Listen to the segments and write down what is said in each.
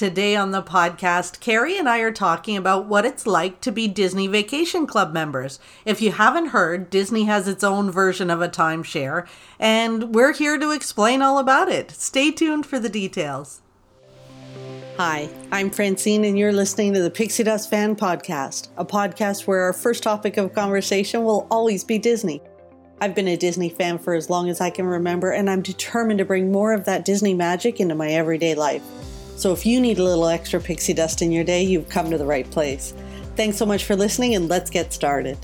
Today on the podcast, Carrie and I are talking about what it's like to be Disney Vacation Club members. If you haven't heard, Disney has its own version of a timeshare, and we're here to explain all about it. Stay tuned for the details. Hi, I'm Francine, and you're listening to the Pixie Dust Fan Podcast, a podcast where our first topic of conversation will always be Disney. I've been a Disney fan for as long as I can remember, and I'm determined to bring more of that Disney magic into my everyday life. So if you need a little extra pixie dust in your day, you've come to the right place. Thanks so much for listening, and let's get started.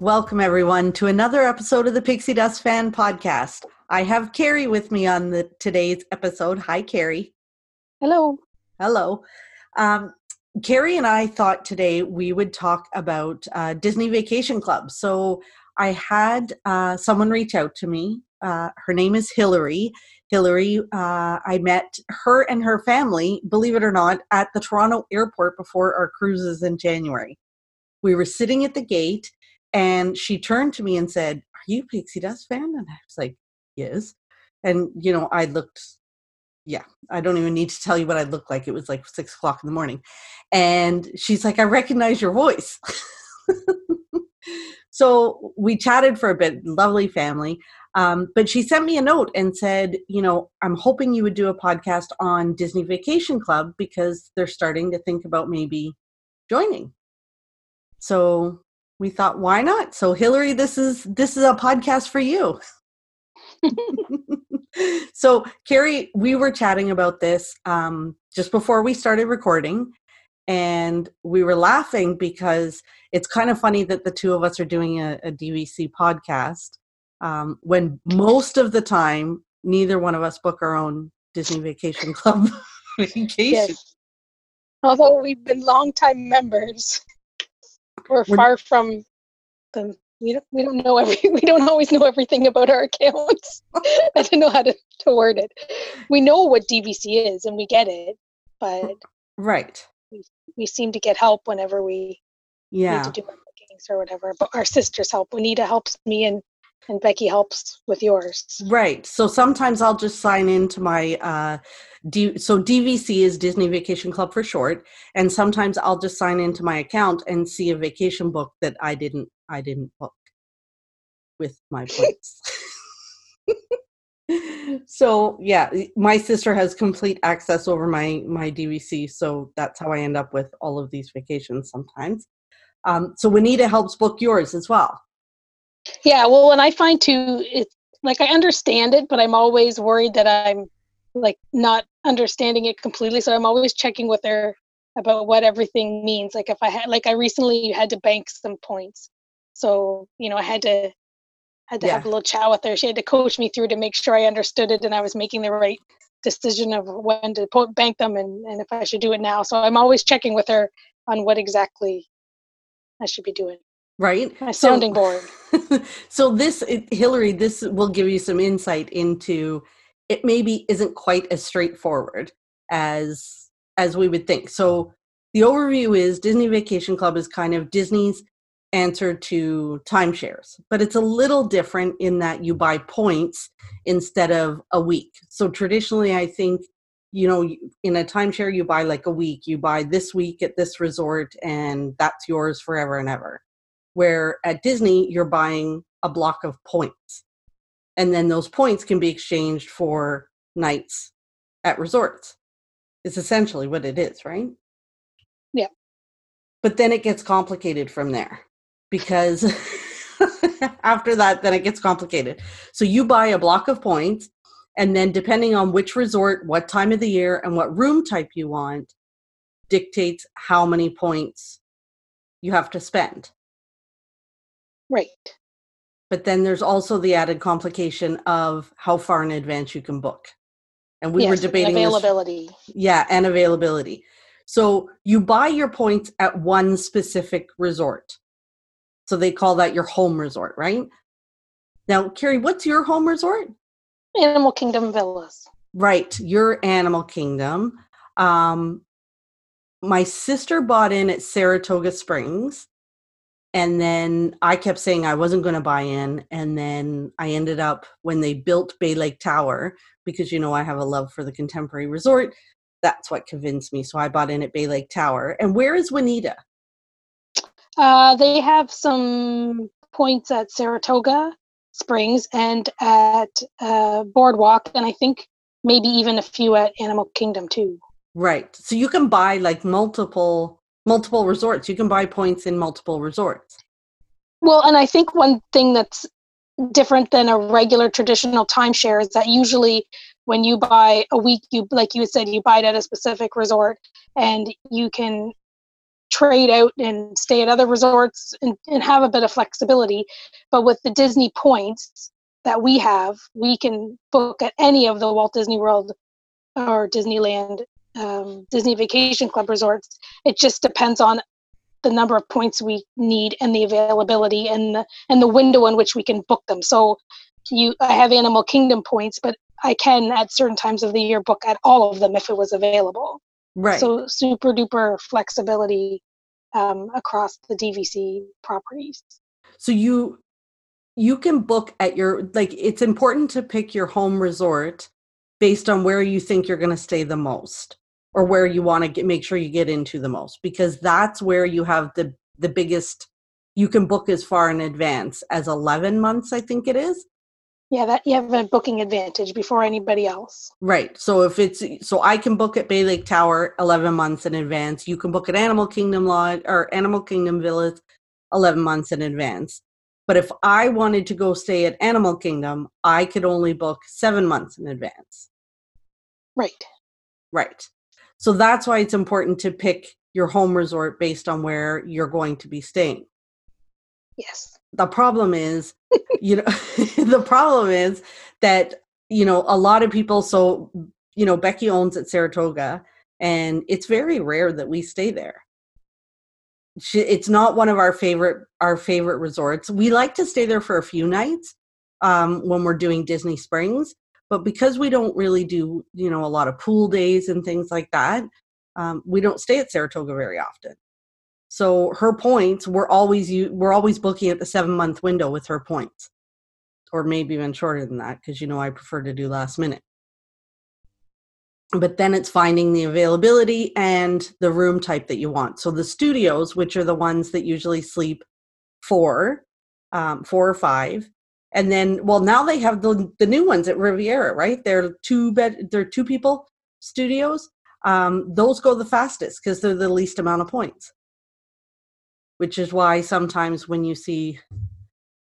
Welcome, everyone, to another episode of the Pixie Dust Fan Podcast. I have Carrie with me on the today's episode. Hi, Carrie. Hello. Hello. Um, Carrie and I thought today we would talk about uh, Disney Vacation Club. So I had uh, someone reach out to me. Uh, her name is Hillary, Hillary, uh, I met her and her family, believe it or not, at the Toronto airport before our cruises in January. We were sitting at the gate and she turned to me and said, Are you Pixie Dust fan? And I was like, Yes. And, you know, I looked, yeah, I don't even need to tell you what I looked like. It was like six o'clock in the morning. And she's like, I recognize your voice. so we chatted for a bit, lovely family. Um, but she sent me a note and said, you know, I'm hoping you would do a podcast on Disney Vacation Club because they're starting to think about maybe joining. So we thought, why not? So Hillary, this is this is a podcast for you. so Carrie, we were chatting about this um, just before we started recording, and we were laughing because it's kind of funny that the two of us are doing a, a DVC podcast um, when most of the time neither one of us book our own Disney Vacation Club vacation. Yes. Although we've been longtime members, we're, we're far from the. We don't, we don't know every we don't always know everything about our accounts. I don't know how to, to word it. We know what DVC is and we get it, but right. We, we seem to get help whenever we yeah. need to do our bookings or whatever. But our sisters help. Juanita helps me and and Becky helps with yours. Right. So sometimes I'll just sign into my uh D- so DVC is Disney Vacation Club for short, and sometimes I'll just sign into my account and see a vacation book that I didn't I didn't book with my points. so yeah, my sister has complete access over my my DVC, so that's how I end up with all of these vacations sometimes. Um, so Juanita helps book yours as well. Yeah, well, and I find too, it's like I understand it, but I'm always worried that I'm like not understanding it completely. So I'm always checking with her about what everything means. Like if I had, like I recently had to bank some points, so you know I had to had to yeah. have a little chat with her. She had to coach me through to make sure I understood it and I was making the right decision of when to bank them and, and if I should do it now. So I'm always checking with her on what exactly I should be doing right? My sounding so, board so this hillary this will give you some insight into it maybe isn't quite as straightforward as as we would think. So the overview is disney vacation club is kind of disney's answer to timeshares but it's a little different in that you buy points instead of a week. So traditionally i think you know in a timeshare you buy like a week. You buy this week at this resort and that's yours forever and ever where at Disney you're buying a block of points. And then those points can be exchanged for nights at resorts. It's essentially what it is, right? Yeah. But then it gets complicated from there because after that, then it gets complicated. So you buy a block of points, and then depending on which resort, what time of the year, and what room type you want, dictates how many points you have to spend. Right. But then there's also the added complication of how far in advance you can book. And we yes, were debating availability. This, yeah, and availability. So you buy your points at one specific resort. So they call that your home resort, right? Now, Carrie, what's your home resort? Animal Kingdom Villas. Right, your Animal Kingdom. Um, my sister bought in at Saratoga Springs and then I kept saying I wasn't going to buy in. And then I ended up, when they built Bay Lake Tower, because you know I have a love for the contemporary resort, that's what convinced me. So I bought in at Bay Lake Tower. And where is Juanita? Uh, they have some points at Saratoga Springs and at uh, Boardwalk, and I think maybe even a few at Animal Kingdom too. Right. So you can buy like multiple multiple resorts. You can buy points in multiple resorts. Well, and I think one thing that's different than a regular traditional timeshare is that usually when you buy a week you like you said you buy it at a specific resort and you can trade out and stay at other resorts and, and have a bit of flexibility but with the disney points that we have we can book at any of the walt disney world or disneyland um, disney vacation club resorts. It just depends on the number of points we need and the availability and the and the window in which we can book them. So you i have animal kingdom points but i can at certain times of the year book at all of them if it was available. Right. So super duper flexibility um, across the dvc properties. So you you can book at your like it's important to pick your home resort based on where you think you're going to stay the most or where you want to get make sure you get into the most because that's where you have the the biggest you can book as far in advance as 11 months i think it is. Yeah that you have a booking advantage before anybody else. Right so if it's so i can book at bay lake tower 11 months in advance you can book at animal kingdom lodge or animal kingdom village 11 months in advance. But if i wanted to go stay at animal kingdom i could only book seven months in advance right right so that's why it's important to pick your home resort based on where you're going to be staying. Yes. The problem is, you know, the problem is that, you know, a lot of people, so, you know, Becky owns at Saratoga, and it's very rare that we stay there. She, it's not one of our favorite our favorite resorts. We like to stay there for a few nights um, when we're doing Disney Springs, but because we don't really do, you know, a lot of pool days and things like that, um, we don't stay at Saratoga very often. So her points, we're always we're always booking at the seven month window with her points, or maybe even shorter than that because you know I prefer to do last minute. But then it's finding the availability and the room type that you want. So the studios, which are the ones that usually sleep four, um, four or five, and then well now they have the the new ones at riviera right? They're two bed they're two people studios. Um, those go the fastest because they're the least amount of points. Which is why sometimes when you see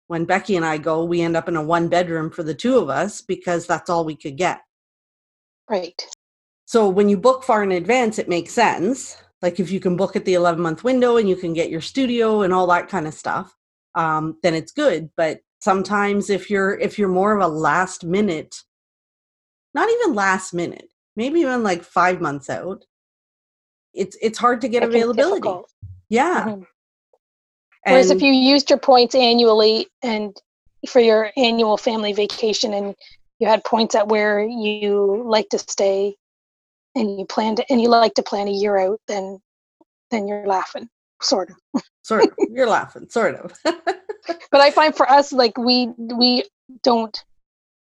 when becky and i go we end up in a one bedroom for the two of us because that's all we could get. Right. So when you book far in advance it makes sense. Like if you can book at the 11 month window and you can get your studio and all that kind of stuff um, then it's good. But sometimes if you're if you're more of a last minute not even last minute maybe even like five months out it's it's hard to get it availability. yeah. Mm-hmm. whereas if you used your points annually and for your annual family vacation and you had points at where you like to stay and you planned and you like to plan a year out then then you're laughing sort of. Sort of. You're laughing sort of but i find for us like we we don't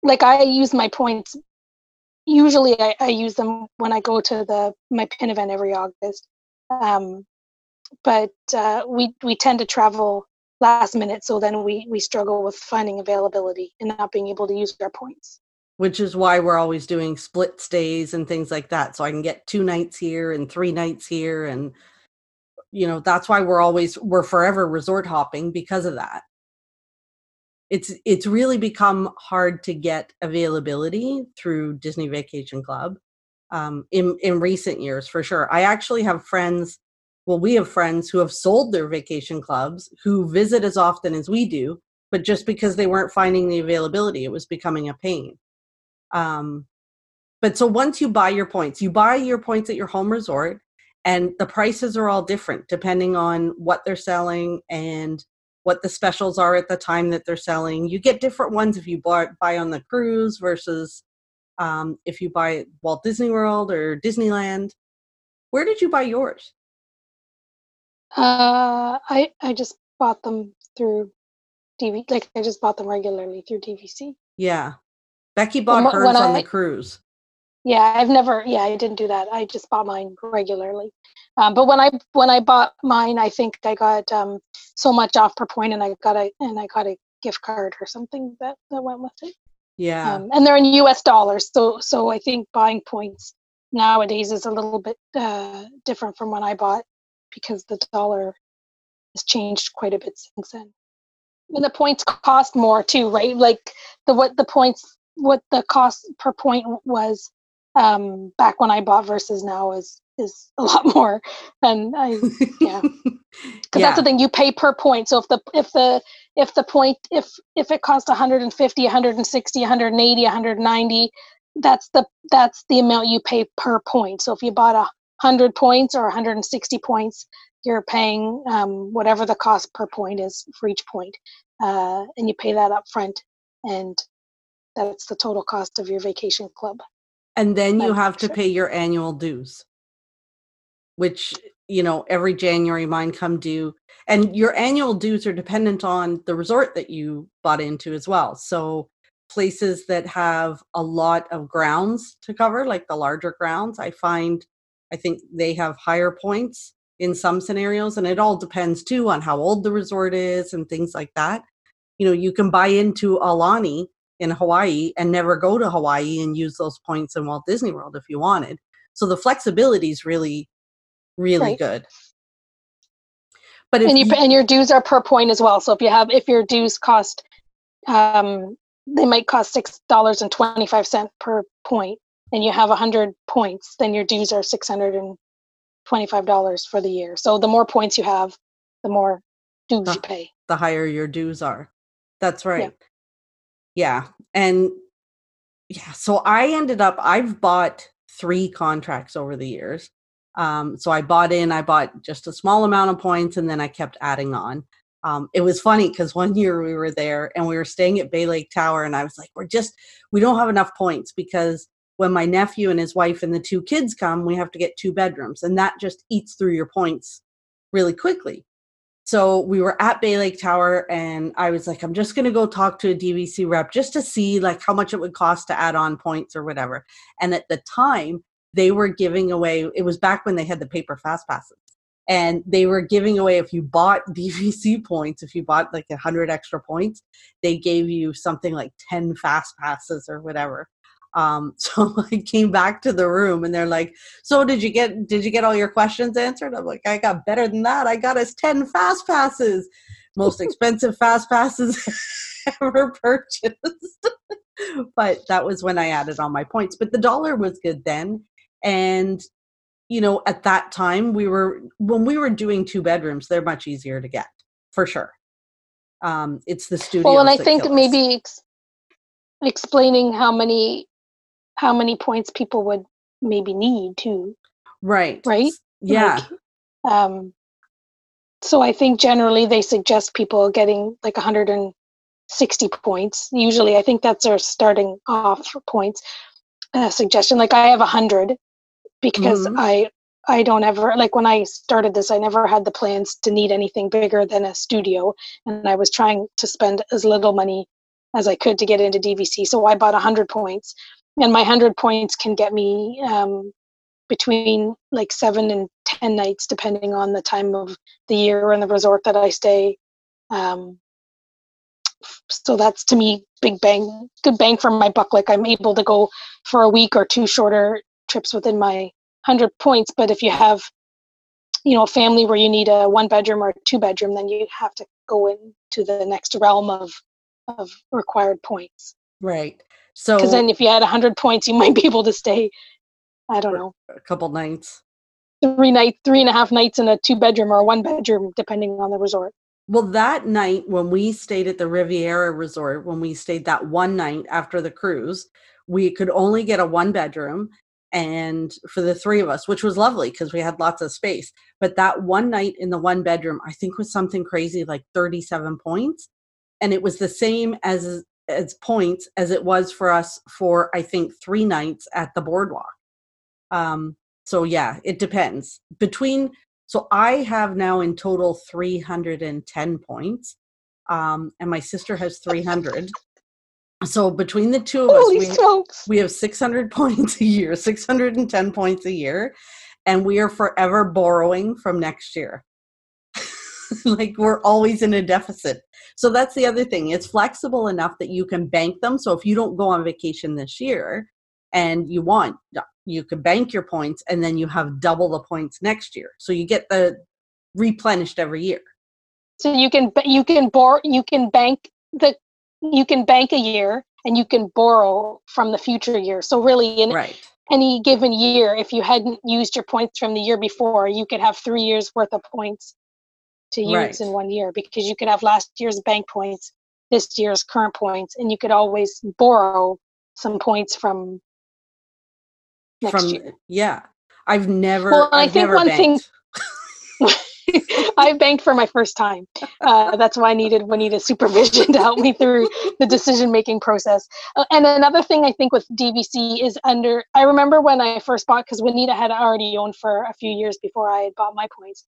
like i use my points usually I, I use them when i go to the my pin event every august. Um but uh, we we tend to travel last minute so then we we struggle with finding availability and not being able to use our points. Which is why we're always doing split stays and things like that. So i can get two nights here and three nights here and you know that's why we're always we're forever resort hopping because of that. It's it's really become hard to get availability through disney vacation club um, in in recent years for sure. I actually have friends well we have friends who have sold their vacation clubs who visit as often as we do but just because they weren't finding the availability it was becoming a pain. Um, but so once you buy your points you buy your points at your home resort and the prices are all different depending on what they're selling and what the specials are at the time that they're selling you get different ones if you buy, buy on the cruise versus um, if you buy walt disney world or disneyland where did you buy yours uh, I, I just bought them through DV. Like I just bought them regularly through DVC. Yeah, Becky bought When- hers when on I- the cruise. Yeah, I've never. Yeah, I didn't do that. I just bought mine regularly. Um, but when I when I bought mine, I think I got um, so much off per point, and I got a and I got a gift card or something that that went with it. Yeah, Um, and they're in U.S. dollars, so so I think buying points nowadays is a little bit uh, different from when I bought because the dollar has changed quite a bit since then. And the points cost more too, right? Like the what the points what the cost per point was um, back when I bought versus now is is a lot more. And I yeah. because that's the thing you pay per point so if the if the if the point if if it costs 150 160 180 190 that's the that's the amount you pay per point so if you bought a 100 points or 160 points you're paying um, whatever the cost per point is for each point uh, and you pay that up front and that's the total cost of your vacation club and then you have to pay your annual dues. Which you know every january mine come due. And your annual dues are dependent on the resort that you bought into as well. So places that have a lot of grounds to cover like the larger grounds i find i think they have higher points in some scenarios and it all depends too on how old the resort is and things like that. You know you can buy into Aulani in hawaii and never go to hawaii and use those points in walt disney world if you wanted so the flexibility is really really Right. good but if and you you- and your dues are per point as well. So if you have if your dues cost, um, they might cost six dollars and twenty five cent per point, and you have a hundred points, then your dues are six hundred and twenty five dollars for the year. So the more points you have, the more dues Huh. you pay. the higher your dues are. That's right. Yeah. And yeah, so I ended up, I've bought three contracts over the years. Um, so I bought in, I bought just a small amount of points and then I kept adding on. Um, it was funny because one year we were there and we were staying at Bay Lake Tower, and I was like, we're just, we don't have enough points because when my nephew and his wife and the two kids come, we have to get two bedrooms, and that just eats through your points really quickly. So we were at Bay Lake Tower, and I was like, I'm just going to go talk to a DVC rep just to see like how much it would cost to add on points or whatever. And at the time, they were giving away. It was back when they had the paper fast passes, and they were giving away if you bought DVC points, if you bought like a hundred extra points, they gave you something like ten fast passes or whatever. Um, so I came back to the room and they're like, so did you get did you get all your questions answered? I'm like, I got better than that. I got us 10 fast passes. Most expensive fast passes ever purchased. but that was when I added all my points. But the dollar was good then. And you know, at that time we were when we were doing two bedrooms, they're much easier to get, for sure. Um, it's the studio. Well, and I think maybe ex- explaining how many how many points people would maybe need too. right. right? Yeah. Like, um, so I think generally they suggest people getting like 160 points. Usually, I think that's their starting off points uh, suggestion. Like I have 100 because Mhm. I I don't ever like when I started this. I never had the plans to need anything bigger than a studio, and I was trying to spend as little money as I could to get into DVC. So I bought 100 points, and my 100 points can get me um, between like seven and ten nights depending on the time of the year and the resort that i stay. Um, so that's to me big bang good bang for my buck. Like i'm able to go for a week or two shorter trips within my 100 points but if you have you know a family where you need a one bedroom or two bedroom then you have to go into the next realm of of required points. Right. So because then if you had 100 points you might be able to stay i don't know a couple nights. three nights, three and a half nights in a two bedroom or a one bedroom depending on the resort Well, that night when we stayed at the Riviera Resort, when we stayed that one night after the cruise, we could only get a one bedroom and for the three of us, which was lovely because we had lots of space. But that one night in the one bedroom, I think was something crazy like 37 points. And it was the same as as points as it was for us for I think three nights at the boardwalk. Um, so yeah, it depends. Between So I have now in total 310 points, um, and my sister has 300. So between the two of Holy us, we, we have 600 points a year, 610 points a year, and we are forever borrowing from next year. like we're always in a deficit. So that's the other thing. It's flexible enough that you can bank them. So if you don't go on vacation this year and you want, uh, you can bank your points and then you have double the points next year. So you get the replenished every year. So you can you can borrow you can bank the you can bank a year and you can borrow from the future year. So really in Right. any given year, if you hadn't used your points from the year before, you could have three years worth of points to use Right. in one year because you could have last year's bank points, this year's current points, and you could always borrow some points from next From year. yeah. I've never Well, I I've think never one banked. thing- I banked for my first time. Uh, that's why I needed Juanita's supervision to help me through the decision making process. Uh, and another thing I think with DVC is under. I remember when I first bought because Juanita had already owned for a few years before I had bought my points.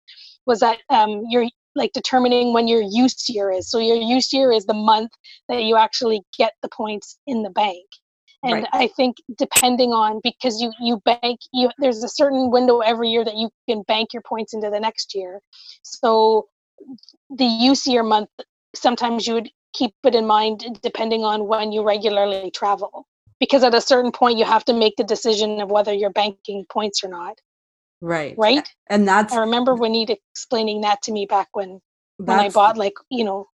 Was that um, you're like determining when your use year is. So your use year is the month that you actually get the points in the bank and Right. i think depending on because you you bank you there's a certain window every year that you can bank your points into the next year so the use year month sometimes you would keep it in mind depending on when you regularly travel because at a certain point you have to make the decision of whether you're banking points or not Right. right And that's i remember Juanita explaining that to me back when when i bought like you know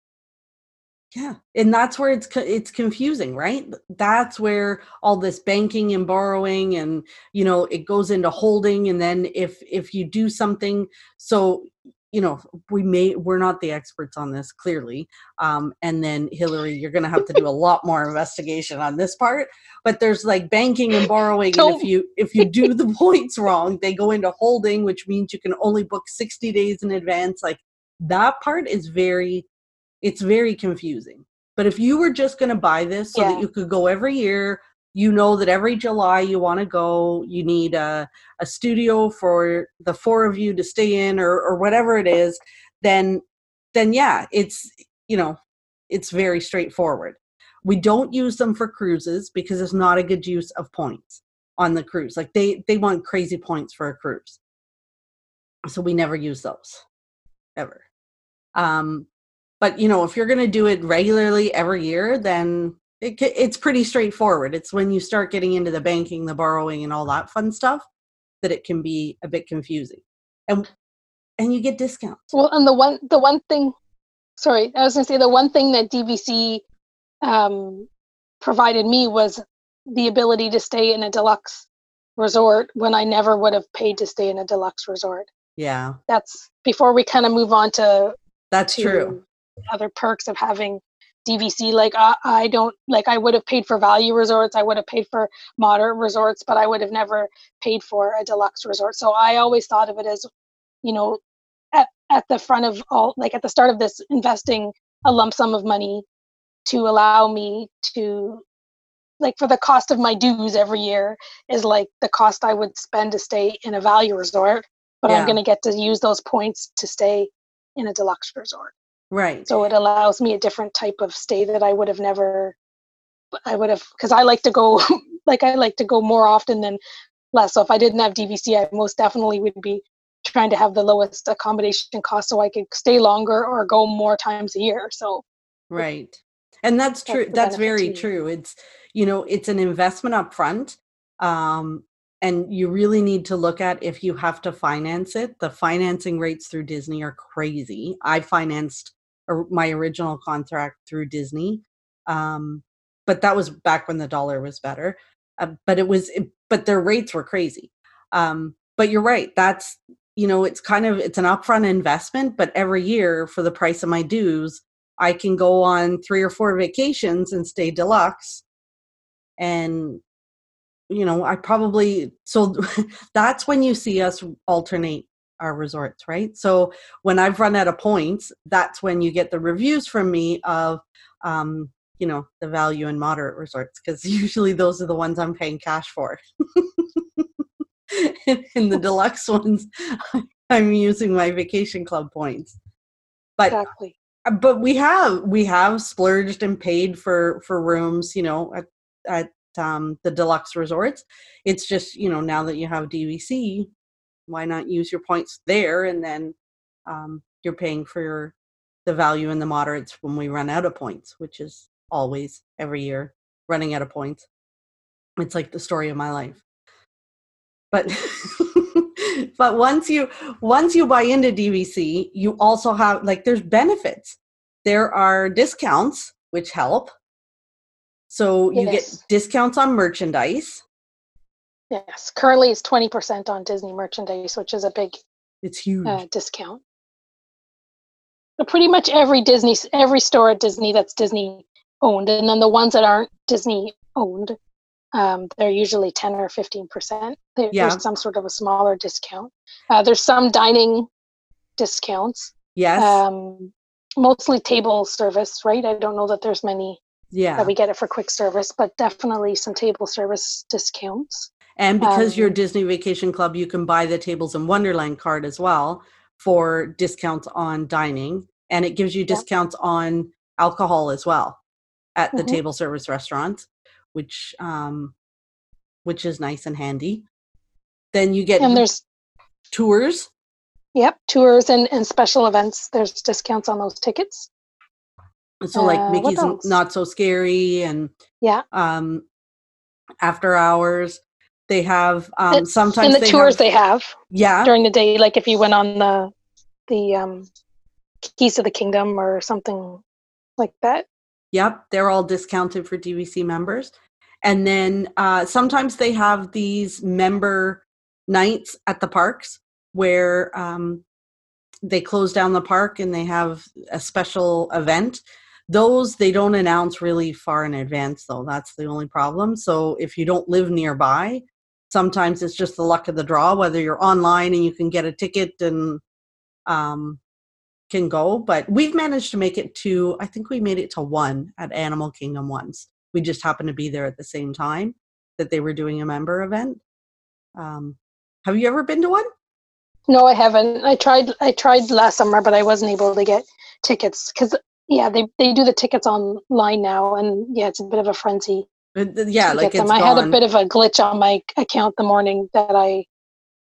Yeah, and that's where it's it's confusing, right? That's where all this banking and borrowing and you know it goes into holding, and then if if you do something, so you know we may we're not the experts on this clearly, um, and then Hillary, you're going to have to do a lot more investigation on this part. But there's like banking and borrowing, and if you if you do the points wrong, they go into holding, which means you can only book 60 days in advance. Like that part is very it's very confusing. But if you were just going to buy this so Yeah. that you could go every year, you know that every July you want to go, you need a, a studio for the four of you to stay in or, or whatever it is, then then yeah, it's you know, it's very straightforward. We don't use them for cruises because it's not a good use of points on the cruise. Like they they want crazy points for a cruise. So we never use those ever. Um but you know if you're going to do it regularly every year then it, it's pretty straightforward. It's when you start getting into the banking the borrowing and all that fun stuff that it can be a bit confusing. And and you get discounts. Well, and the one the one thing, sorry, I was gonna say the one thing that DVC um, provided me was the ability to stay in a deluxe resort when I never would have paid to stay in a deluxe resort. yeah. That's before we kind of move on to that's to true other perks of having DVC. Like I, I don't like I would have paid for value resorts, I would have paid for moderate resorts, but I would have never paid for a deluxe resort. So I always thought of it as, you know, at at the front of all like at the start of this investing a lump sum of money to allow me to like for the cost of my dues every year is like the cost I would spend to stay in a value resort, but Yeah. I'm going to get to use those points to stay in a deluxe resort right. So it allows me a different type of stay that i would have never i would have because i like to go like i like to go more often than less. So if i didn't have dvc i most definitely would be trying to have the lowest accommodation cost so i could stay longer or go more times a year. So right. And that's That's true the that's very true. It's you know it's an investment up front um and you really need to look at if you have to finance it. The financing rates through disney are crazy. I financed or- my original contract through disney um but that was back when the dollar was better uh, but it was it, but their rates were crazy um but you're right that's you know it's kind of it's an upfront investment but every year for the price of my dues I can go on three or four vacations and stay deluxe. And, you know, I probably, so that's when you see us alternate our resorts, right? So when I've run out of points, that's when you get the reviews from me of, um, you know, the value and moderate resorts, because usually those are the ones I'm paying cash for. and the deluxe ones, I'm using my vacation club points. But exactly. but we have we have splurged and paid for for rooms, you know, at at um, the deluxe resorts. It's just you know now that you have DVC, why not use your points there and then um, you're paying for your, the value in the moderates when we run out of points, which is always every year running out of points. It's like the story of my life. But but once you once you buy into DVC, you also have like there's benefits. There are discounts which help. So you yes. get discounts on merchandise. Yes, currently it's twenty percent on Disney merchandise, which is a big. It's huge uh, discount. But pretty much every Disney, every store at Disney that's Disney owned, and then the ones that aren't Disney owned, um, they're usually ten or fifteen percent. There, yeah. There's some sort of a smaller discount. Uh, there's some dining discounts. Yes. Um, mostly table service, right? I don't know that there's many yeah that we get it for quick service but definitely some table service discounts and because um, you're Disney Vacation Club, you can buy the Tables in Wonderland card as well for discounts on dining. And it gives you discounts on alcohol as well at the mm-hmm. table service restaurants, which um, which is nice and handy. Then you get and there's tours. Yep, tours and, and special events. There's discounts on those tickets. So like uh, Mickey's Not So Scary and yeah, um, after hours. They have um, sometimes in the they tours have, they have yeah during the day. Like if you went on the the um, Keys of the Kingdom or something like that. Yep, they're all discounted for DVC members. And then uh, sometimes they have these member nights at the parks where um, they close down the park and they have a special event. Those they don't announce really far in advance, though. That's the only problem. So if you don't live nearby, sometimes it's just the luck of the draw whether you're online and you can get a ticket and um, can go but we've managed to make it to i think we made it to one at animal kingdom once. We just happened to be there at the same time that they were doing a member event. Um, have you ever been to one? No i haven't. I tried i tried last summer but i wasn't able to get tickets because yeah they, they do the tickets online now and yeah it's a bit of a frenzy yeah like them. i had a bit of a glitch on my account the morning that i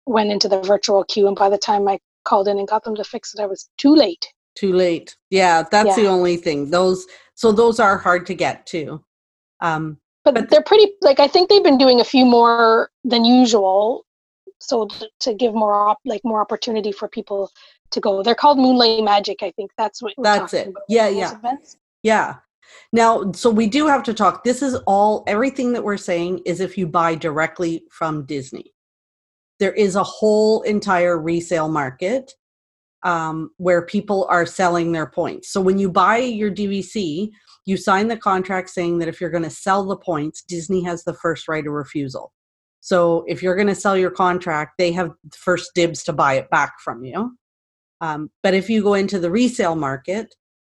went into the virtual queue and by the time i called in and got them to fix it i was too late. Too late. Yeah that's yeah. the only thing. Those so those are hard to get too. Um but, but they're pretty like i think they've been doing a few more than usual so to, to give more op, like more opportunity for people to go. They're called moonlight magic i think that's what that's it. yeah yeah. events. yeah now, so we do have to talk. This is all, everything that we're saying is if you buy directly from Disney. There is a whole entire resale market um, where people are selling their points. So when you buy your DVC, you sign the contract saying that if you're going to sell the points, Disney has the first right of refusal. So if you're going to sell your contract, they have first dibs to buy it back from you. Um, but if you go into the resale market,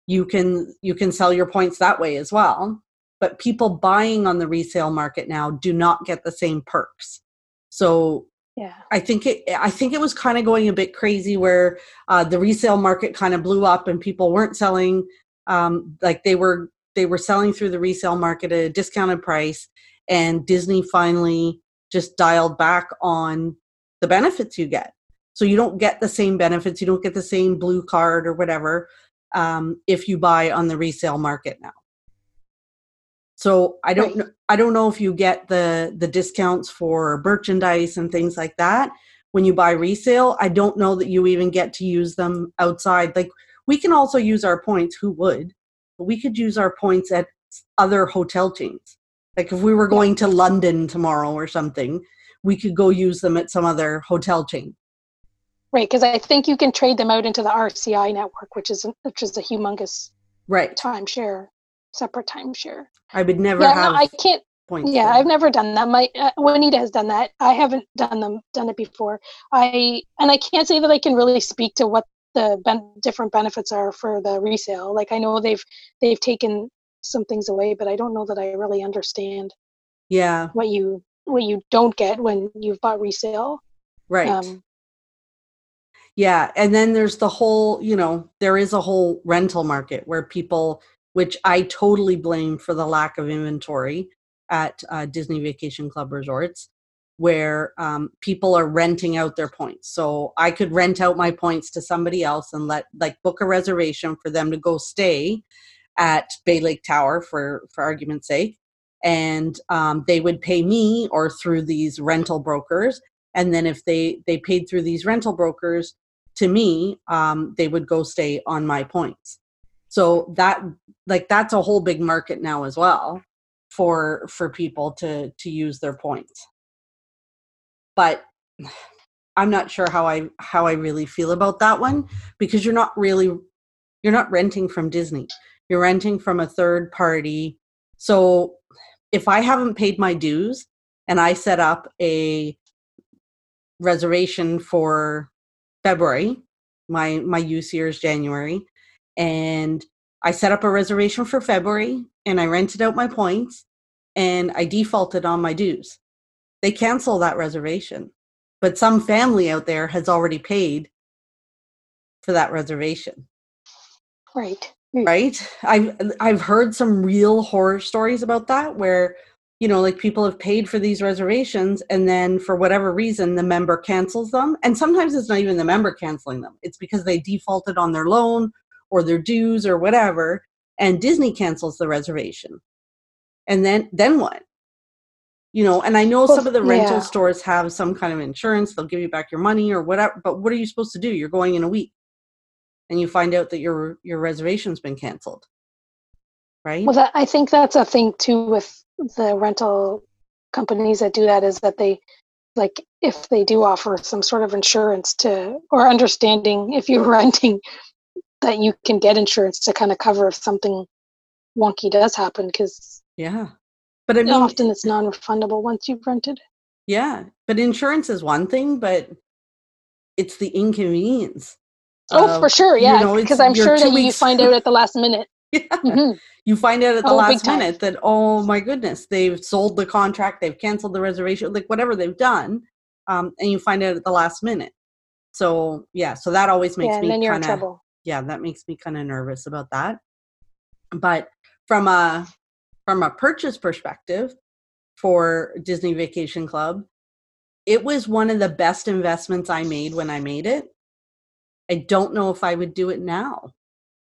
you can you can sell your points that way as well. But people buying on the resale market now do not get the same perks. So yeah. I think it i think it was kind of going a bit crazy where uh, the resale market kind of blew up and people weren't selling um, like they were they were selling through the resale market at a discounted price and disney finally just dialed back on the benefits you get. So you don't get the same benefits you don't get the same blue card or whatever um, if you buy on the resale market now. So I don't right. I don't know if you get the the discounts for merchandise and things like that when you buy resale. I don't know that you even get to use them outside. Like we can also use our points. Who would? But we could use our points at other hotel chains. Like if we were going to London tomorrow or something, we could go use them at some other hotel chain. Right, because I think you can trade them out into the RCI network, which is which is a humongous right timeshare, separate timeshare. I would never yeah, have. No, I can't. Yeah, I've never done that. My uh, Juanita has done that. I haven't done them done it before. I and I can't say that I can really speak to what the ben- different benefits are for the resale. Like I know they've they've taken some things away, but I don't know that I really understand. Yeah. What you what you don't get when you've bought resale. Right. Um, Yeah, and then there's the whole, you know, there is a whole rental market where people, which I totally blame for the lack of inventory at uh, Disney Vacation Club resorts, where um, people are renting out their points. So I could rent out my points to somebody else and let, like, book a reservation for them to go stay at Bay Lake Tower, for for argument's sake, and um, they would pay me or through these rental brokers and then if they they paid through these rental brokers to me um, they would go stay on my points. So that like that's a whole big market now as well for for people to to use their points. But i'm not sure how i how i really feel about that one because you're not really you're not renting from disney. You're renting from a third party. So if i haven't paid my dues and i set up a reservation for February. My my use year is January, and I set up a reservation for February, and I rented out my points, and I defaulted on my dues. They cancel that reservation, but some family out there has already paid for that reservation. Right. Mm. Right. I've I've heard some real horror stories about that where you know, like people have paid for these reservations and then for whatever reason the member cancels them. And sometimes it's not even the member canceling them, it's because they defaulted on their loan or their dues or whatever, and Disney cancels the reservation. And then then what? You know, and I know well, some of the rental yeah. stores have some kind of insurance, they'll give you back your money or whatever, but what are you supposed to do? You're going in a week and you find out that your your reservation's been canceled. Right? Well, that, I think that's a thing too with the rental companies that do that is that they like if they do offer some sort of insurance to or understanding if you're renting that you can get insurance to kind of cover if something wonky does happen because yeah but I mean, often it's non-refundable once you've rented yeah but insurance is one thing but it's the inconvenience oh for sure yeah because you know, i'm sure that weeks. you find out at the last minute yeah. Mm-hmm. You find out at the oh, last minute that oh my goodness they've sold the contract they've canceled the reservation like whatever they've done um, and you find out at the last minute. So yeah so that always makes yeah, me kind of yeah that makes me kind of nervous about that. But from a from a purchase perspective for disney vacation club it was one of the best investments i made when i made it. I don't know if i would do it now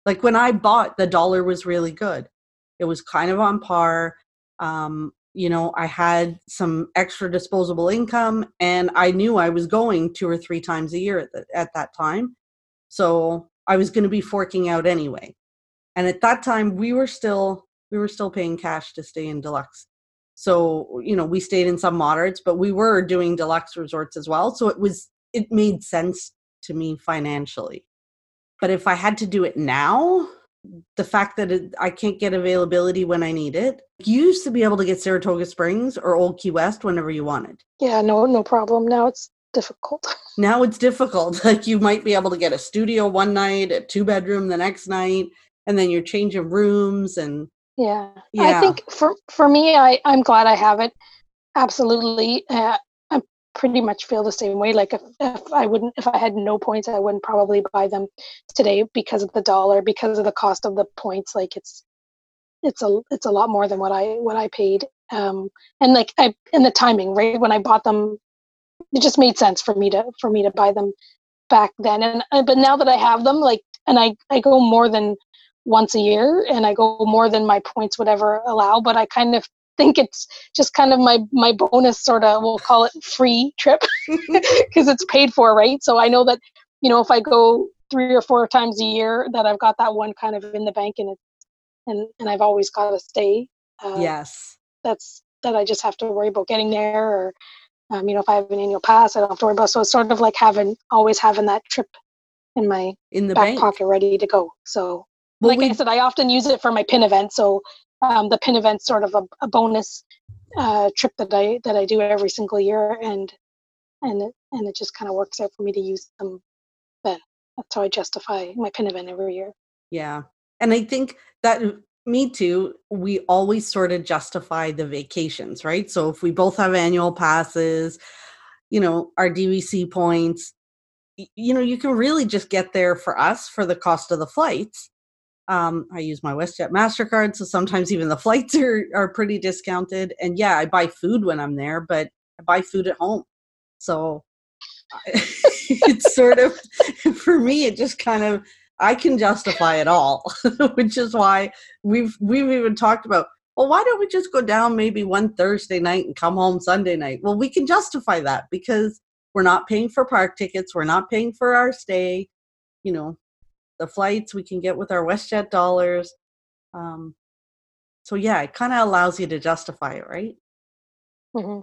like when I bought, the dollar was really good. It was kind of on par. Um, you know, I had some extra disposable income and I knew I was going two or three times a year at, the, at that time. So I was going to be forking out anyway. And at that time we were still we were still paying cash to stay in deluxe. So, you know, we stayed in some moderates, but we were doing deluxe resorts as well. So it was it made sense to me financially. But if I had to do it now, the fact that it, I can't get availability when I need it. You used to be able to get Saratoga Springs or Old Key West whenever you wanted. Yeah, no, no problem. Now it's difficult. now it's difficult. Like you might be able to get a studio one night, a two bedroom the next night, and then you're changing rooms and yeah. yeah. I think for for me, I I'm glad I have it. Absolutely. Uh, pretty much feel the same way. Like if, if I wouldn't, if I had no points, I wouldn't probably buy them today because of the dollar, because of the cost of the points. Like it's, it's a, it's a lot more than what I, what I paid. Um, and like I, and the timing, right? When I bought them, it just made sense for me to, for me to buy them back then. And, uh, but now that I have them, like, and I, I go more than once a year and I go more than my points would ever allow, but I kind of think it's just kind of my my bonus sort of we'll call it free trip because it's paid for right so i know that you know if i go three or four times a year that i've got that one kind of in the bank and it and and i've always got to stay uh, yes that's that i just have to worry about getting there or um, you know if i have an annual pass i don't have to worry about so it's sort of like having always having that trip in my in the back bank. pocket ready to go so well, like we, I said, I often use it for my pin event. So um, the pin event sort of a, a bonus uh, trip that I that I do every single year, and and it, and it just kind of works out for me to use them. Then that's how I justify my pin event every year. Yeah, and I think that me too. We always sort of justify the vacations, right? So if we both have annual passes, you know, our DVC points, you know, you can really just get there for us for the cost of the flights. Um, I use my WestJet MasterCard, so sometimes even the flights are, are pretty discounted. And yeah, I buy food when I'm there, but I buy food at home. So it's sort of, for me, it just kind of, I can justify it all, which is why we've we've even talked about. Well, why don't we just go down maybe one Thursday night and come home Sunday night? Well, we can justify that because we're not paying for park tickets, we're not paying for our stay. You know, the flights we can get with our WestJet dollars. Um, so yeah, it kind of allows you to justify it, right? Mm-hmm.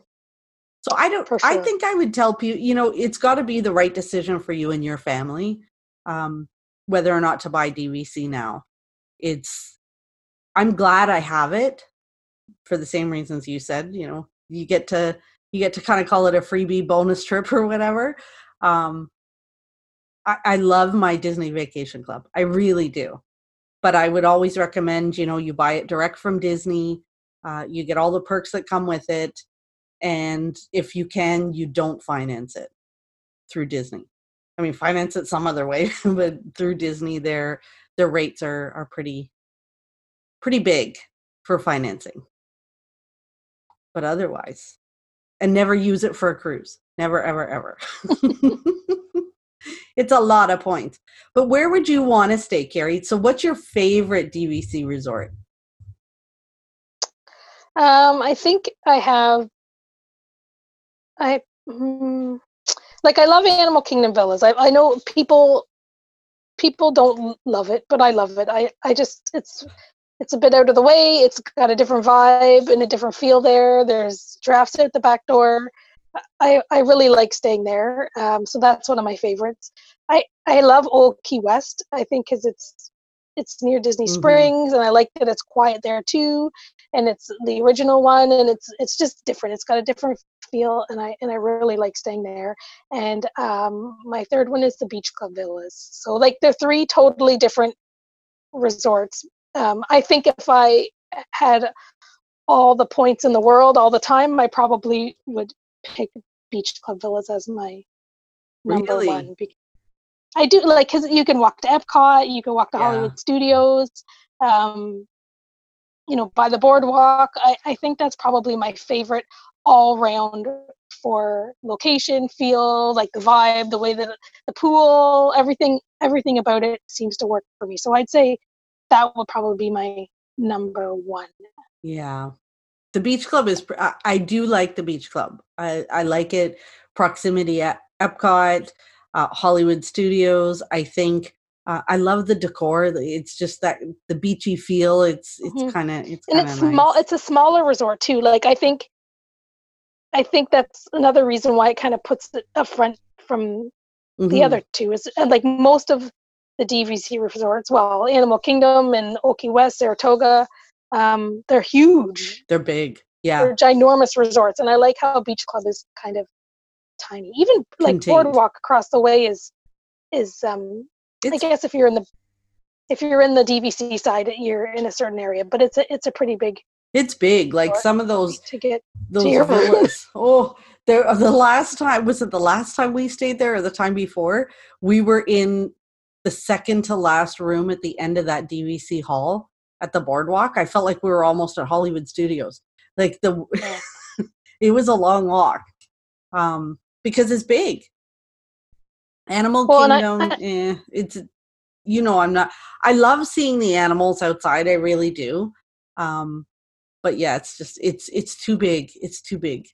So I don't. Sure. I think I would tell people, you know, it's got to be the right decision for you and your family. Um, whether or not to buy DVC now. It's I'm glad I have it for the same reasons you said, you know, you get to you get to kind of call it a freebie bonus trip or whatever. Um I, I love my Disney Vacation Club. I really do. But I would always recommend, you know, you buy it direct from Disney. Uh, you get all the perks that come with it. And if you can, you don't finance it through Disney. I mean, finance it some other way, but through Disney, their their rates are are pretty pretty big for financing. But otherwise, and never use it for a cruise. Never, ever, ever. it's a lot of points. But where would you want to stay, Carrie? So, what's your favorite DVC resort? Um, I think I have. I. Mm, like I love Animal Kingdom villas. I I know people people don't love it, but I love it. I I just it's it's a bit out of the way. It's got a different vibe and a different feel there. There's drafts at the back door. I I really like staying there. Um, so that's one of my favorites. I I love Old Key West. I think because it's it's near Disney mm-hmm. Springs, and I like that it's quiet there too. And it's the original one, and it's it's just different. It's got a different feel, and I and I really like staying there. And um, my third one is the Beach Club Villas. So like they're three totally different resorts. Um, I think if I had all the points in the world all the time, I probably would pick Beach Club Villas as my number really? one. I do like because you can walk to Epcot, you can walk to yeah. Hollywood Studios, um, you know, by the boardwalk. I, I think that's probably my favorite all round for location, feel, like the vibe, the way that the pool, everything, everything about it seems to work for me. So I'd say that would probably be my number one. Yeah. The beach club is, I do like the beach club. I, I like it. Proximity at Epcot, uh, Hollywood Studios. I think uh, I love the decor. It's just that the beachy feel. It's it's mm-hmm. kind of it's and it's nice. small. It's a smaller resort too. Like I think I think that's another reason why it kind of puts it up front from mm-hmm. the other two. Is like most of the DVC resorts, well, Animal Kingdom and Key West, Saratoga, um, they're huge. They're big. Yeah. They're ginormous resorts. And I like how Beach Club is kind of tiny. Even like Contained. Boardwalk across the way is is um it's, I guess if you're in the if you're in the DVC side, you're in a certain area, but it's a it's a pretty big it's big. Like some of those to get those to villas. oh, there the last time was it the last time we stayed there or the time before? We were in the second to last room at the end of that DVC hall at the boardwalk. I felt like we were almost at Hollywood Studios. Like the it was a long walk. Um because it's big. Animal well, Kingdom, I, eh, it's you know, I'm not I love seeing the animals outside, I really do. Um but yeah, it's just it's it's too big. It's too big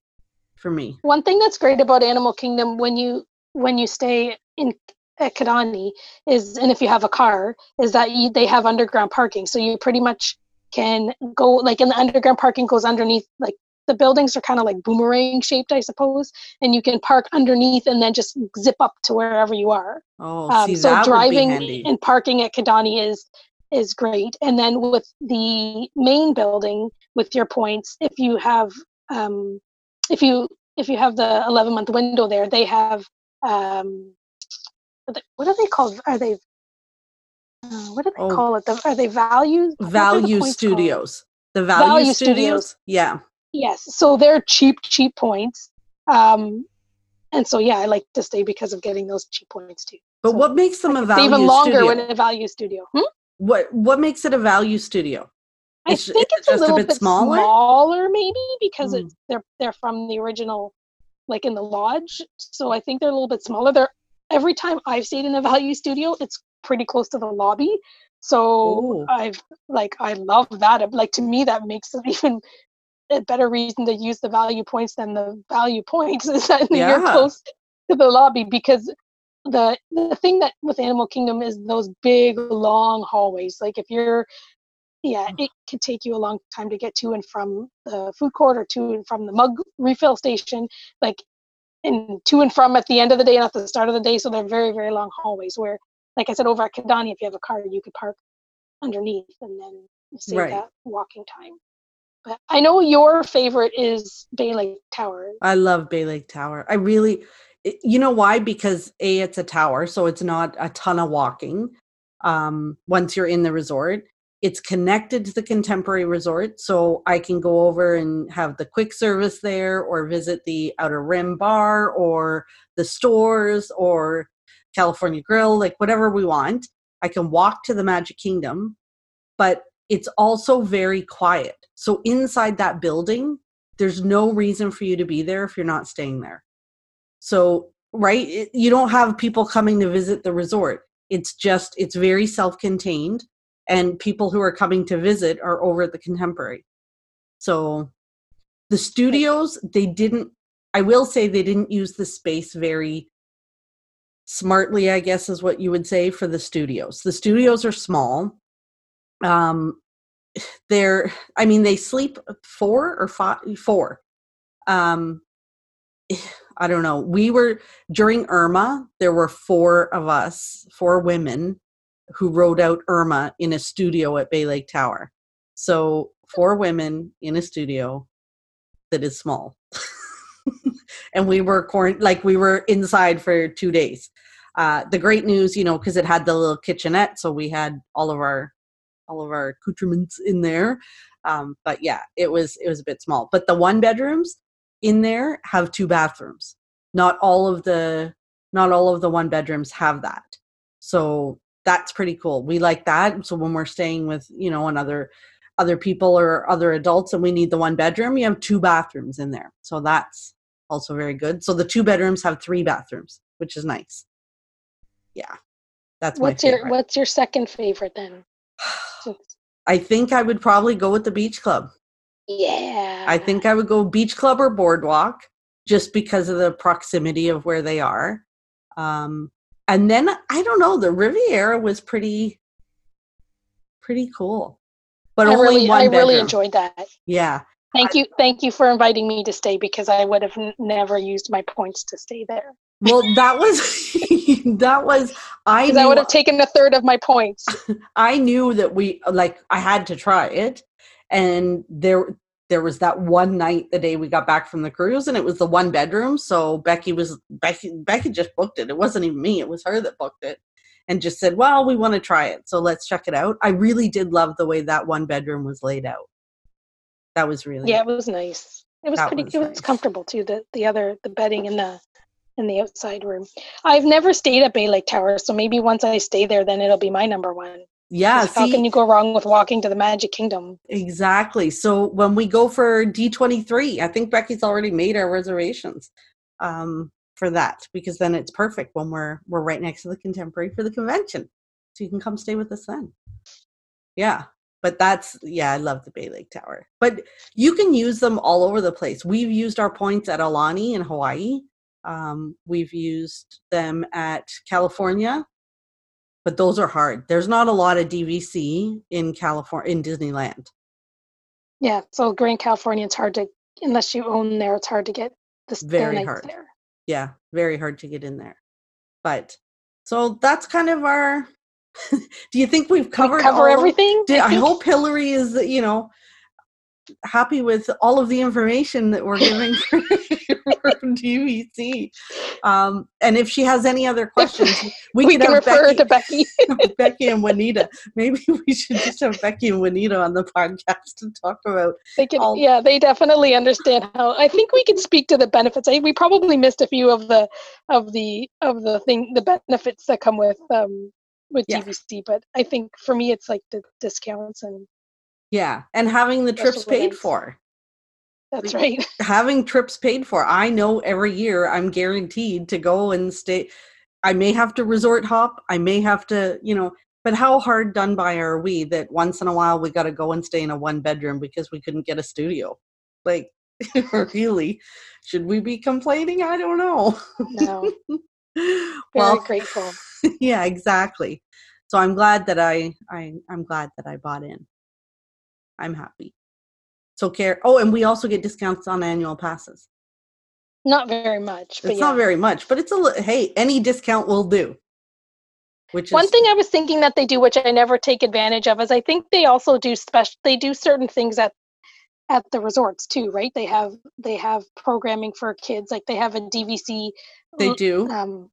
for me. One thing that's great about Animal Kingdom when you when you stay in at Kidani is, and if you have a car, is that you, they have underground parking, so you pretty much can go like in the underground parking goes underneath like the buildings are kind of like boomerang shaped, I suppose, and you can park underneath and then just zip up to wherever you are. Oh, um, see, so driving and parking at Kidani is is great. And then with the main building, with your points, if you have um, if you if you have the 11 month window there, they have um, what are they called? Are they uh, what do they oh. call it? The, are they values? Value the studios. Called? The value, value studios? studios. Yeah. Yes. So they're cheap, cheap points. Um, and so yeah, I like to stay because of getting those cheap points too. But So what makes them a value even longer studio? when a value studio. Hmm? what what makes it a value studio? I It's- think is it it's a just a little bit bit smaller? smaller, maybe because it's they're they're from the original, like in the lodge. So I think they're a little bit smaller. They're every time I've stayed in a value studio, it's pretty close to the lobby. So Ooh. I've like I love that. Like to me, that makes it even a better reason to use the value points than the value points is that you're close to the lobby because the the thing that with Animal Kingdom is those big long hallways. Like if you're yeah, Mm. it can take you a long time to get to and from the food court or to and from the mug refill station. Like and to and from at the end of the day and at the start of the day. So they're very, very long hallways where like I said over at Kidani, if you have a car you could park underneath and then save Right. that walking time. But I know your favorite is Bay Lake Tower. I love Bay Lake Tower. I really, you know why? Because a it's a tower, so it's not a ton of walking. Um, once you're in the resort, it's connected to the Contemporary Resort, so I can go over and have the quick service there, or visit the Outer Rim Bar, or the stores, or California Grill, like whatever we want. I can walk to the Magic Kingdom, but it's also very quiet. So inside that building, there's no reason for you to be there if you're not staying there. So, right, you don't have people coming to visit the resort. It's just, it's very self contained, and people who are coming to visit are over at the Contemporary. So, the studios, they didn't, I will say, they didn't use the space very smartly, I guess is what you would say for the studios. The studios are small. Um, they're i mean they sleep four or five four um i don't know we were during irma there were four of us four women who wrote out irma in a studio at bay lake tower so four women in a studio that is small and we were quarant- like we were inside for two days uh the great news you know because it had the little kitchenette so we had all of our all of our accoutrements in there. Um, but yeah, it was it was a bit small. But the one bedrooms in there have two bathrooms. Not all of the not all of the one bedrooms have that. So that's pretty cool. We like that. So when we're staying with, you know, another other people or other adults and we need the one bedroom, you have two bathrooms in there. So that's also very good. So the two bedrooms have three bathrooms, which is nice. Yeah. That's my What's your what's your second favorite then? I think I would probably go with the beach club. Yeah. I think I would go beach club or boardwalk just because of the proximity of where they are. Um, and then I don't know, the Riviera was pretty, pretty cool, but I only really one I really enjoyed that. Yeah, Thank you, thank you for inviting me to stay because I would have n- never used my points to stay there. well, that was that was I Because I would have taken a third of my points. I knew that we like I had to try it, and there there was that one night the day we got back from the cruise, and it was the one bedroom. So Becky was Becky Becky just booked it. It wasn't even me; it was her that booked it, and just said, "Well, we want to try it, so let's check it out." I really did love the way that one bedroom was laid out. That was really Yeah, it was nice. It was That pretty. was it nice. was comfortable too. The the other the bedding in the in the outside room. I've never stayed at Bay Lake Tower, so maybe once I stay there, then it'll be my number one. Yeah. How See, can you go wrong with walking to the Magic Kingdom? Exactly. So when we go for D23, I think Becky's already made our reservations um, for that because then it's perfect when we're we're right next to the contemporary for the convention. So you can come stay with us then. Yeah. But that's yeah, I love the Bay Lake Tower. But you can use them all over the place. We've used our points at Aulani in Hawaii. Um, we've used them at California, but those are hard. There's not a lot of DVC in California in Disneyland. Yeah, so Grand California, it's hard to unless you own there. It's hard to get the the Very hard. there. yeah very hard to get in there but so that's kind of our do you think we've We covered cover all everything. Did, I think? hope hillary is you know happy with all of the information that we're giving from DVC. Um, and if she has any other questions, we, we can refer Becky, to Becky. Becky and Juanita. Maybe we should just have Becky and Juanita on the podcast to talk about. They can, all- yeah, they definitely understand how. I think we can speak to the benefits. I, we probably missed a few of the of the of the thing the benefits that come with um with yeah. DVC, but I think for me it's like the discounts and yeah, and having the trips paid for. That's right. having trips paid for. I know every year I'm guaranteed to go and stay. I may have to resort hop. I may have to, you know, but how hard done by are we that once in a while we got to go and stay in a one bedroom because we couldn't get a studio? Like, really, should we be complaining? I don't know. No. Very grateful. yeah, exactly. So I'm glad that I, I I'm glad that I bought in. I'm happy. So care. Oh, and we also get discounts on annual passes. Not very much. it's yeah. not very much, but it's a hey, any discount will do. Which one is, thing I was thinking that they do, which I never take advantage of, is I think they also do special. They do certain things at at the resorts too, right? They have they have programming for kids, like they have a DVC. They do. Um,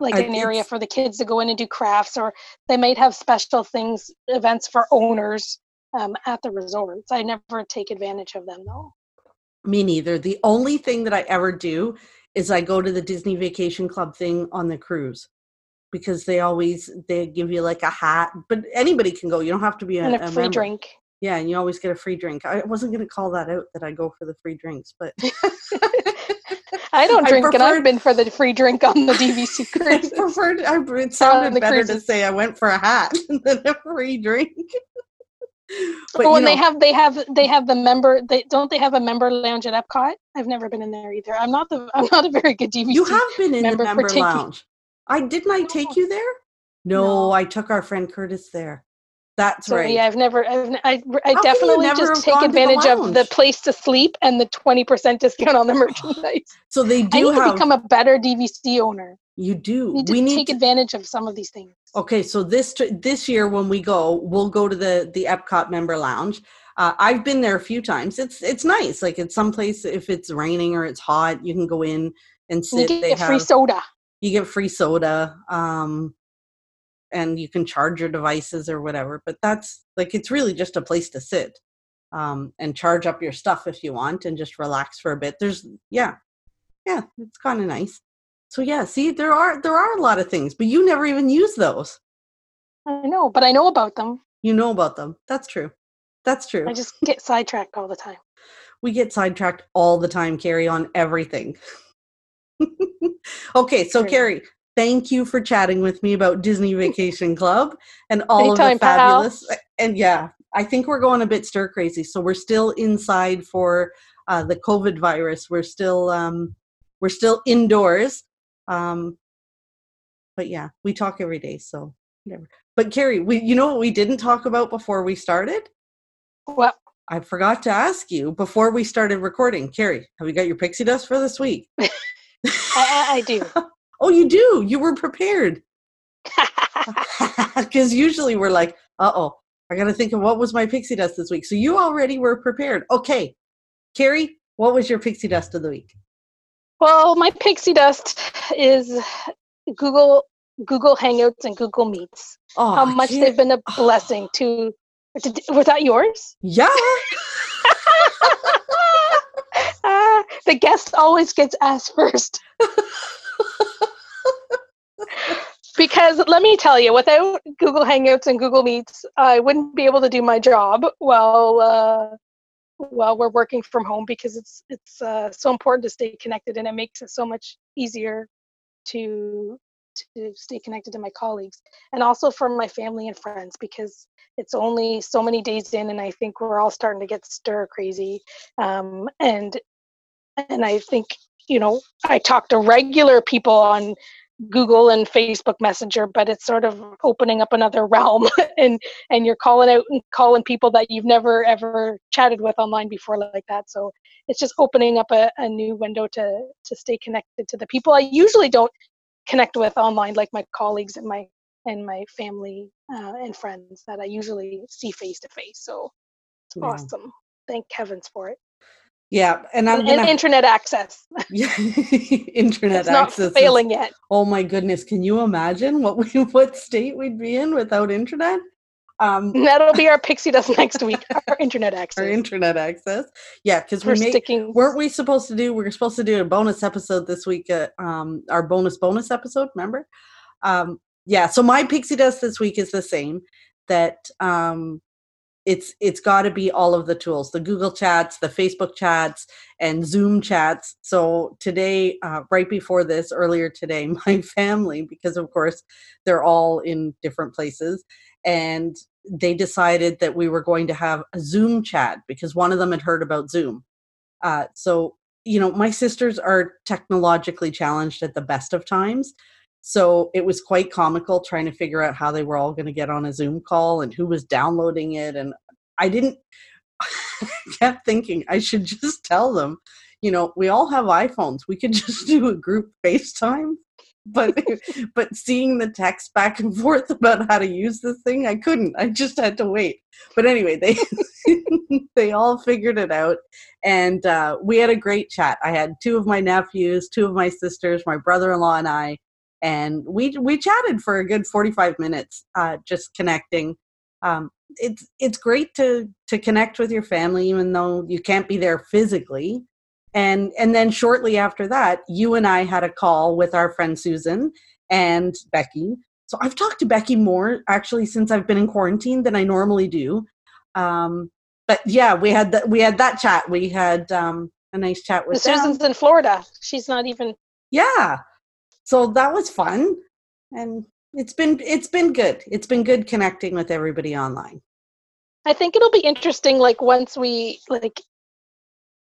like I, an area for the kids to go in and do crafts, or they might have special things, events for owners um, at the resorts. I never take advantage of them though. Me neither. The only thing that I ever do is I go to the Disney Vacation Club thing on the cruise because they always they give you like a hat, but anybody can go. You don't have to be a, and a, a free member. drink. Yeah, and you always get a free drink. I wasn't going to call that out that I go for the free drinks, but I don't drink, I and I've been for the free drink on the DVC cruise. I preferred. I, it sounded better cruises. to say I went for a hat than a free drink. But when know, they have they have they have the member they don't they have a member lounge at Epcot? I've never been in there either. I'm not the I'm not a very good DVC. You have been in member the member lounge. I didn't I take you there? No, no, I took our friend Curtis there. That's so, right. Yeah, I've never. I've, I I definitely just take advantage the of the place to sleep and the twenty percent discount on the merchandise. so they do I need have, to become a better DVC owner. You do. Need we need take to take advantage of some of these things. Okay, so this this year when we go, we'll go to the the Epcot member lounge. Uh, I've been there a few times. It's it's nice. Like it's someplace if it's raining or it's hot, you can go in and sit. You get they free have, soda. You get free soda. Um, and you can charge your devices or whatever but that's like it's really just a place to sit um, and charge up your stuff if you want and just relax for a bit. There's yeah yeah it's kind of nice. So yeah see there are there are a lot of things but you never even use those. I know but i know about them. You know about them. That's true. That's true. I just get sidetracked all the time. We get sidetracked all the time carrie on everything. Okay so carrie thank you for chatting with me about Disney Vacation Club and all Anytime, of the fabulous. Pal. And yeah, I think we're going a bit stir crazy. So we're still inside for uh, the COVID virus. We're still um, we're still indoors. Um, but yeah, we talk every day. So whatever. But Carrie, we you know what we didn't talk about before we started? What? I forgot to ask you before we started recording. Carrie, have you got your pixie dust for this week? I, I do. Oh, you do. You were prepared. Because usually we're like, uh oh, I got to think of what was my pixie dust this week. So you already were prepared. Okay. Carrie, what was your pixie dust of the week? Well, my pixie dust is Google Google Hangouts and Google Meets. Oh, How much they've been a blessing to, to. Was that yours? Yeah. uh, the guest always gets asked first because let me tell you, without Google Hangouts and Google Meets, I wouldn't be able to do my job while uh, while we're working from home because it's it's uh, so important to stay connected, and it makes it so much easier to to stay connected to my colleagues and also for my family and friends because it's only so many days in and i think we're all starting to get stir crazy. Um, and and i think you know i talk to regular people on Google and Facebook Messenger, but it's sort of opening up another realm, and and you're calling out and calling people that you've never ever chatted with online before like that. So it's just opening up a, a new window to to stay connected to the people I usually don't connect with online, like my colleagues and my and my family uh, and friends that I usually see face to face. So it's yeah. awesome. Thank heavens for it. Yeah, and I'm And, gonna and internet access. yeah, internet It's not access. is- failing yet. oh my goodness, can you imagine what we what state we'd be in without internet? Um, That'll be our pixie dust next week. Our internet access. our internet access. Yeah, because We're sticking. weren't we supposed to do we were supposed to do a bonus episode this week uh, um our bonus bonus episode remember um yeah so my pixie dust this week is the same that um it's it's got to be all of the tools the google chats the facebook chats and zoom chats so today uh, right before this earlier today my family because of course they're all in different places and they decided that we were going to have a zoom chat because one of them had heard about zoom uh, so, you know, my sisters are technologically challenged at the best of times. So it was quite comical trying to figure out how they were all going to get on a Zoom call and who was downloading it. And I didn't, I kept thinking I should just tell them, you know, we all have iPhones. We could just do a group FaceTime. But but seeing the text back and forth about how to use this thing, I couldn't. I just had to wait. But anyway, they they all figured it out and uh, we had a great chat. I had two of my nephews, two of my sisters, my brother-in-law, and I, and we we chatted for a good forty-five minutes, uh, just connecting. Um, it's it's great to to connect with your family, even though you can't be there physically. And and then shortly after that, you and I had a call with our friend Susan and Becky. So I've talked to Becky more actually since I've been in quarantine than I normally do. Um, but yeah, we had that we had that chat. We had um, a nice chat with them. Susan's in Florida. She's not even. Yeah, so that was fun, and it's been it's been good. It's been good connecting with everybody online. I think it'll be interesting. Like once we like,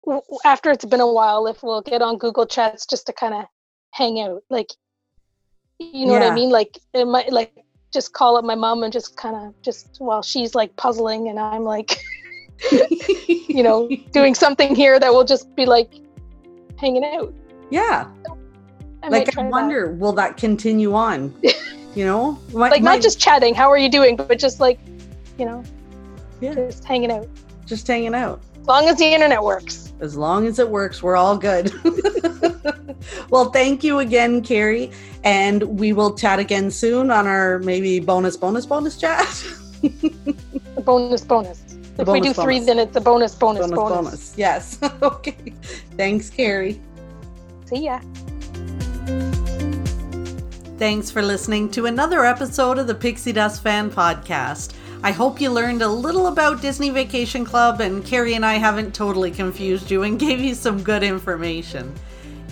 w- after it's been a while, if we'll get on Google Chats just to kind of hang out. Like, you know what I mean? Like, it might like just call up my mom and just kind of just while she's like puzzling and I'm like, you know, doing something here that will just be like hanging out. yeah, I like I that. wonder, will that continue on? you know, My- like my- not just chatting how are you doing but just like you know Yeah. just hanging out just hanging out. as long as the internet works As long as it works, we're all good. well, thank you again, Carrie, and we will chat again soon on our maybe bonus, bonus, bonus chat. the bonus bonus The if we do bonus three then it's a bonus bonus bonus, bonus, bonus. Yes. okay. Thanks, Carrie. see ya Thanks for listening to another episode of the Pixie Dust Fan Podcast. I hope you learned a little about Disney Vacation Club and Carrie and I haven't totally confused you and gave you some good information.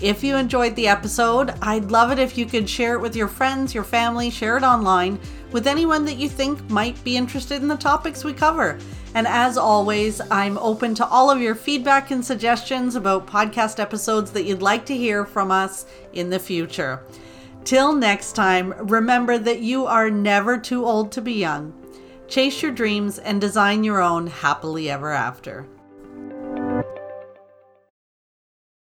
If you enjoyed the episode, I'd love it if you could share it with your friends, your family, share it online with anyone that you think might be interested in the topics we cover. And as always, I'm open to all of your feedback and suggestions about podcast episodes that you'd like to hear from us in the future. Till next time, remember that you are never too old to be young. Chase your dreams and design your own happily ever after.